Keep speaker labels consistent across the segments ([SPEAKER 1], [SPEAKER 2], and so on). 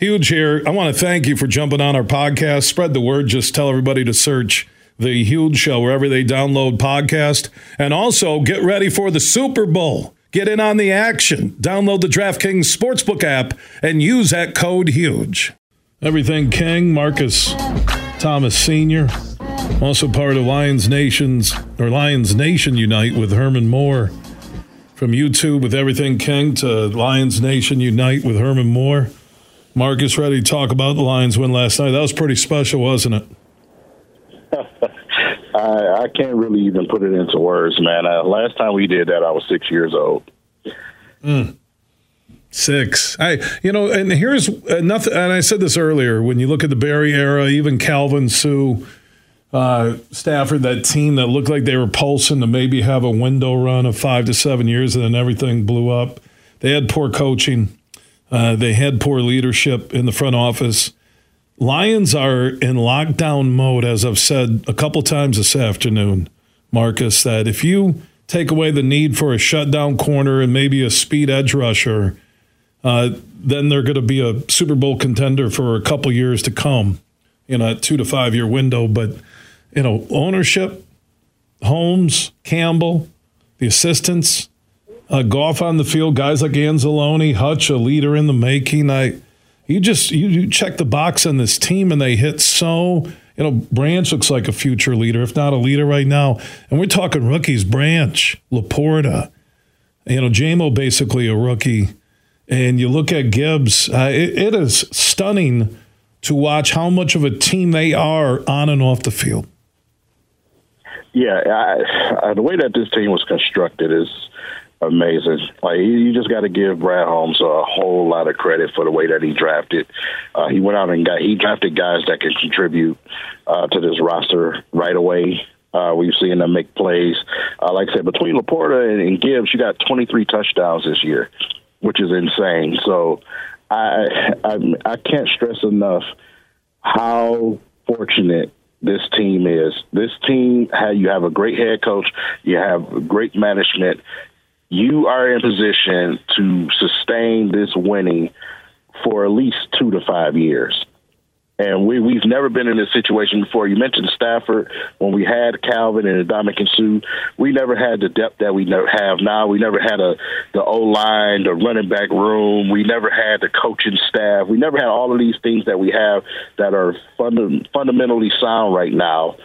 [SPEAKER 1] Huge here. I want to thank you for jumping on our podcast. Spread the word. Just tell everybody to search the Huge Show wherever they download podcast. And also get ready for the Super Bowl. Get in on the action. Download the DraftKings Sportsbook app and use that code HUGE. Everything King, Marcus Thomas Sr., also part of Lions Nations or Lions Nation Unite with Herman Moore. From YouTube with Everything King to Lions Nation Unite with Herman Moore. Marcus, ready to talk about the Lions win last night? That was pretty special, wasn't it?
[SPEAKER 2] I, I can't really even put it into words, man. Uh, last time we did that, I was six years old.
[SPEAKER 1] Mm. Six. I, you know, and here's uh, nothing. And I said this earlier. When you look at the Barry era, even Calvin Suh, uh, Stafford, that team that looked like they were pulsing to maybe have a window run of five to seven years, and then everything blew up. They had poor coaching. Uh, they had poor leadership in the front office. Lions are in lockdown mode, as I've said a couple times this afternoon, Marcus, that if you take away the need for a shutdown corner and maybe a speed edge rusher, uh, then they're going to be a Super Bowl contender for a couple years to come in a two to five year window. But, you know, ownership, Holmes, Campbell, the assistants, uh, Goff on the field, guys like Anzalone, Hutch, a leader in the making. I you just you, you check the box on this team and they hit so you know Branch looks like a future leader, if not a leader right now. And we're talking rookies: Branch, LaPorta, you know, Jamo basically a rookie. And you look at Gibbs, uh, it, it is stunning to watch how much of a team they are on and off the field.
[SPEAKER 2] Yeah, I, I, the way that this team was constructed is amazing. Like you just got to give Brad Holmes a whole lot of credit for the way that he drafted. Uh, he went out and got he drafted guys that can contribute uh, to this roster right away. Uh, we've seen them make plays. Uh, like I said, between LaPorta and, and Gibbs, you got 23 touchdowns this year, which is insane. So I, I I can't stress enough how fortunate this team is. This team, you have a great head coach, you have great management, you are in position to sustain this winning for at least two to five years. And we, we've never been in this situation before. You mentioned Stafford when we had Calvin and Ndamukong Suh. We never had the depth that we have now. We never had a the O line, the running back room. We never had the coaching staff. We never had all of these things that we have that are funda- fundamentally sound right now.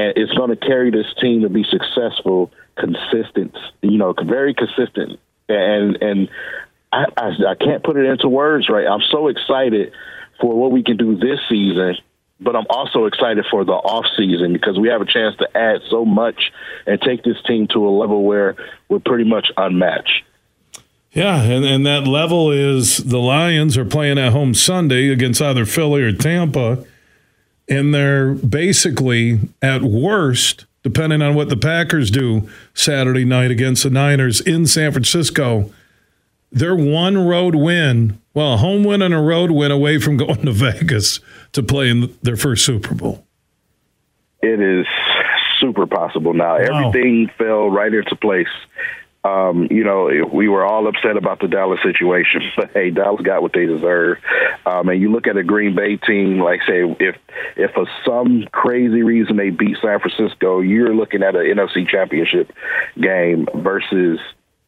[SPEAKER 2] And it's going to carry this team to be successful consistent, you know, very consistent. And and I, I, I can't put it into words right. I'm so excited for what we can do this season, but I'm also excited for the off season because we have a chance to add so much and take this team to a level where we're pretty much unmatched.
[SPEAKER 1] Yeah, and, and that level is the Lions are playing at home Sunday against either Philly or Tampa, and they're basically at worst depending on what the Packers do Saturday night against the Niners in San Francisco. They're one road win, well, a home win and a road win away from going to Vegas to play in their first Super Bowl.
[SPEAKER 2] It is super possible now. Wow. Everything fell right into place um, you know, we were all upset about the Dallas situation, but hey, Dallas got what they deserve. Um, and you look at a Green Bay team, like say, if if for some crazy reason they beat San Francisco, you're looking at an NFC Championship game versus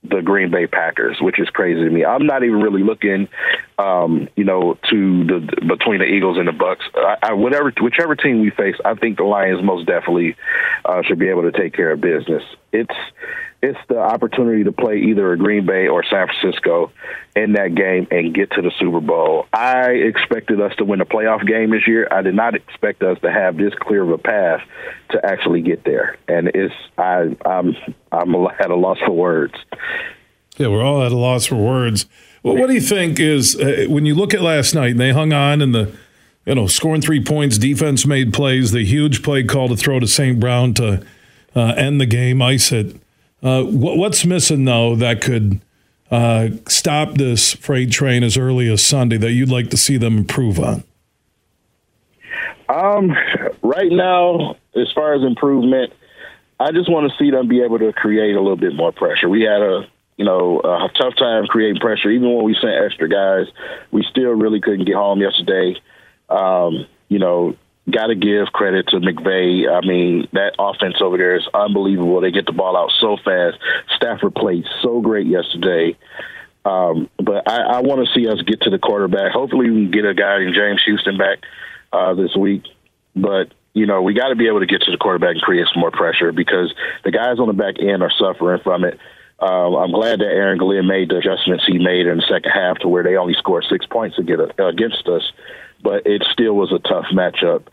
[SPEAKER 2] the Green Bay Packers, which is crazy to me. I'm not even really looking, um, you know, to the between the Eagles and the Bucs. I, I, whatever, whichever team we face, I think the Lions most definitely uh, should be able to take care of business. It's it's the opportunity to play either a Green Bay or San Francisco in that game and get to the Super Bowl. I expected us to win a playoff game this year. I did not expect us to have this clear of a path to actually get there. And it's I I'm I'm at a loss for words.
[SPEAKER 1] Yeah, we're all at a loss for words. Well, what do you think is uh, when you look at last night and they hung on and the you know scoring three points, defense made plays, the huge play call to throw to St. Brown to uh, end the game, ice it uh, what's missing though that could uh, stop this freight train as early as Sunday that you'd like to see them improve on?
[SPEAKER 2] Um, right now, as far as improvement, I just want to see them be able to create a little bit more pressure. We had a you know, a tough time creating pressure. Even when we sent extra guys, we still really couldn't get home yesterday. Um, you know, got to give credit to McVay. I mean, that offense over there is unbelievable. They get the ball out so fast. Stafford played so great yesterday. Um, but I, I want to see us get to the quarterback. Hopefully, we can get a guy in James Houston back uh, this week. But you know, we got to be able to get to the quarterback and create some more pressure because the guys on the back end are suffering from it. Uh, I'm glad that Aaron Glenn made the adjustments he made in the second half to where they only scored six points against us, but it still was a tough matchup.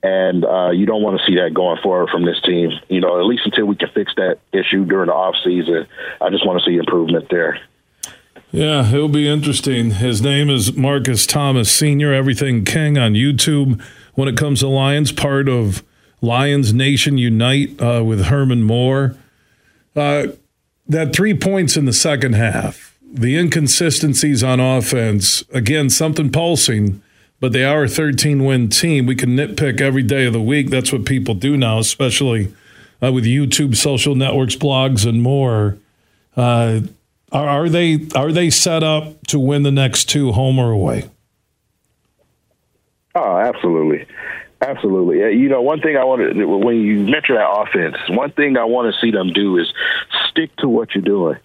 [SPEAKER 2] And uh, you don't want to see that going forward from this team. You know, at least until we can fix that issue during the off season. I just want to see improvement there.
[SPEAKER 1] Yeah, it'll be interesting. His name is Marcus Thomas Sr., Everything King on YouTube. When it comes to Lions, part of Lions Nation Unite uh, with Herman Moore. Uh, that three points in the second half, the inconsistencies on offense, again, something pulsing, but they are a 13 win team. We can nitpick every day of the week. That's what people do now, especially uh, with YouTube, social networks, blogs, and more. Uh, are, are they are they set up to win the next two, home or away?
[SPEAKER 2] Oh, absolutely. Absolutely. You know, one thing I want to, when you mention that offense, one thing I want to see them do is stick to what you're doing.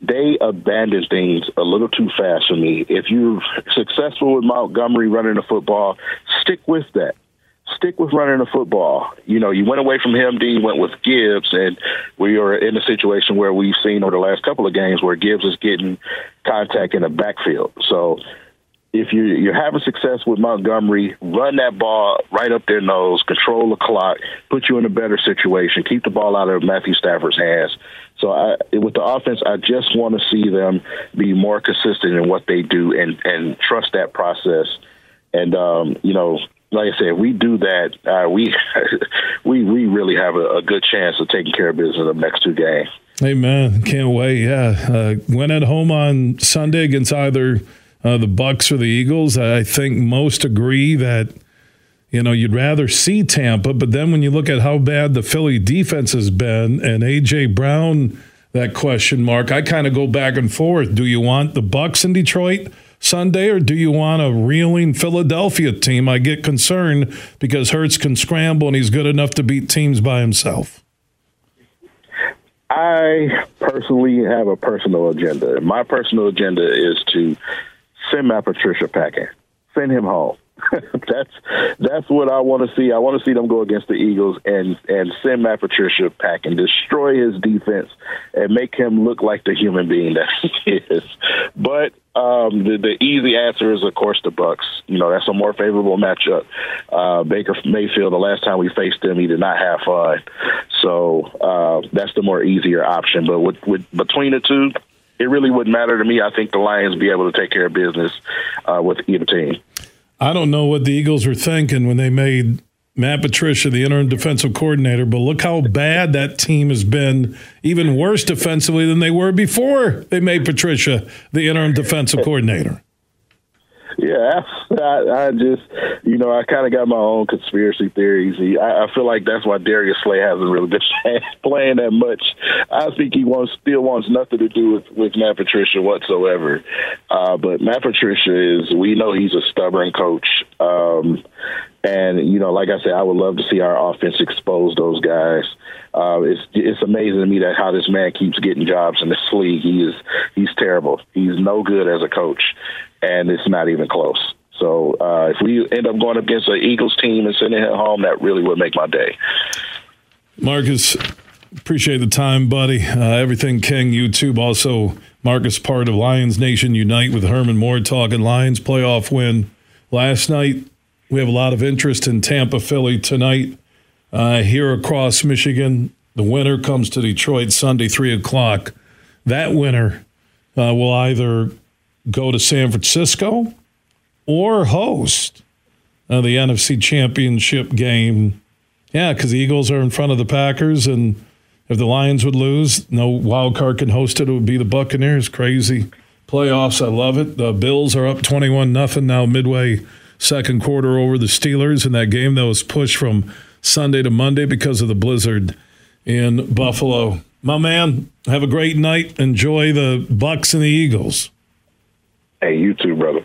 [SPEAKER 2] They abandon things a little too fast for me. If you're successful with Montgomery running the football, stick with that stick with running the football. You know, you went away from him, you went with Gibbs, and we are in a situation where we've seen over the last couple of games where Gibbs is getting contact in the backfield. So if you, you're having success with Montgomery, run that ball right up their nose, control the clock, put you in a better situation, keep the ball out of Matthew Stafford's hands. So I, with the offense, I just want to see them be more consistent in what they do and, and trust that process. And, um, you know, like I said, we do that, uh, we we we really have a, a, good chance of taking care of business in the next two games.
[SPEAKER 1] Amen. Can't wait. Yeah, uh, went at home on Sunday against either uh, the Bucs or the Eagles. I think most agree that you know you'd rather see Tampa, but then when you look at how bad the Philly defense has been and AJ Brown, that question mark, I kind of go back and forth. Do you want the Bucs in Detroit? Sunday, or do you want a reeling Philadelphia team? I get concerned because Hurts can scramble and he's good enough to beat teams by himself.
[SPEAKER 2] I personally have a personal agenda. My personal agenda is to send Matt Patricia packing, send him home. that's that's what I want to see. I want to see them go against the Eagles and and send Matt Patricia packing, destroy his defense, and make him look like the human being that he is. But um, the, the easy answer is, of course, the Bucs. You know, that's a more favorable matchup. Uh, Baker Mayfield, the last time we faced him, he did not have fun. So uh, that's the more easier option. But with, with between the two, it really wouldn't matter to me. I think the Lions be able to take care of business uh, with either team.
[SPEAKER 1] I don't know what the Eagles were thinking when they made Matt Patricia the interim defensive coordinator, but look how bad that team has been, even worse defensively than they were before they made Patricia the interim defensive coordinator.
[SPEAKER 2] Yeah, I, I just, you know, I kind of got my own conspiracy theories. I, I feel like that's why Darius Slay hasn't really been playing that much. I think he wants still wants nothing to do with with Matt Patricia whatsoever. Uh, but Matt Patricia is, we know he's a stubborn coach. Um, and you know, like I said, I would love to see our offense expose those guys. Uh, it's it's amazing to me that how this man keeps getting jobs in this league. He is he's terrible. He's no good as a coach, and it's not even close. So uh, if we end up going up against an Eagles team and sending him home, that really would make my day.
[SPEAKER 1] Marcus, appreciate the time, buddy. Uh, Everything King YouTube also. Marcus part of Lions Nation Unite with Herman Moore talking Lions playoff win last night. We have a lot of interest in Tampa, Philly tonight. Uh, here across Michigan, the winner comes to Detroit Sunday, 3 o'clock. That winner uh, will either go to San Francisco or host uh, the NFC Championship game. Yeah, because the Eagles are in front of the Packers, and if the Lions would lose, no wild card can host it. It would be the Buccaneers. Crazy playoffs. I love it. The Bills are up twenty-one nothing now, midway second quarter over the Steelers in that game that was pushed from Sunday to Monday because of the blizzard in Buffalo. My man, have a great night. Enjoy the Bucs and the Eagles.
[SPEAKER 2] Hey, you too, brother.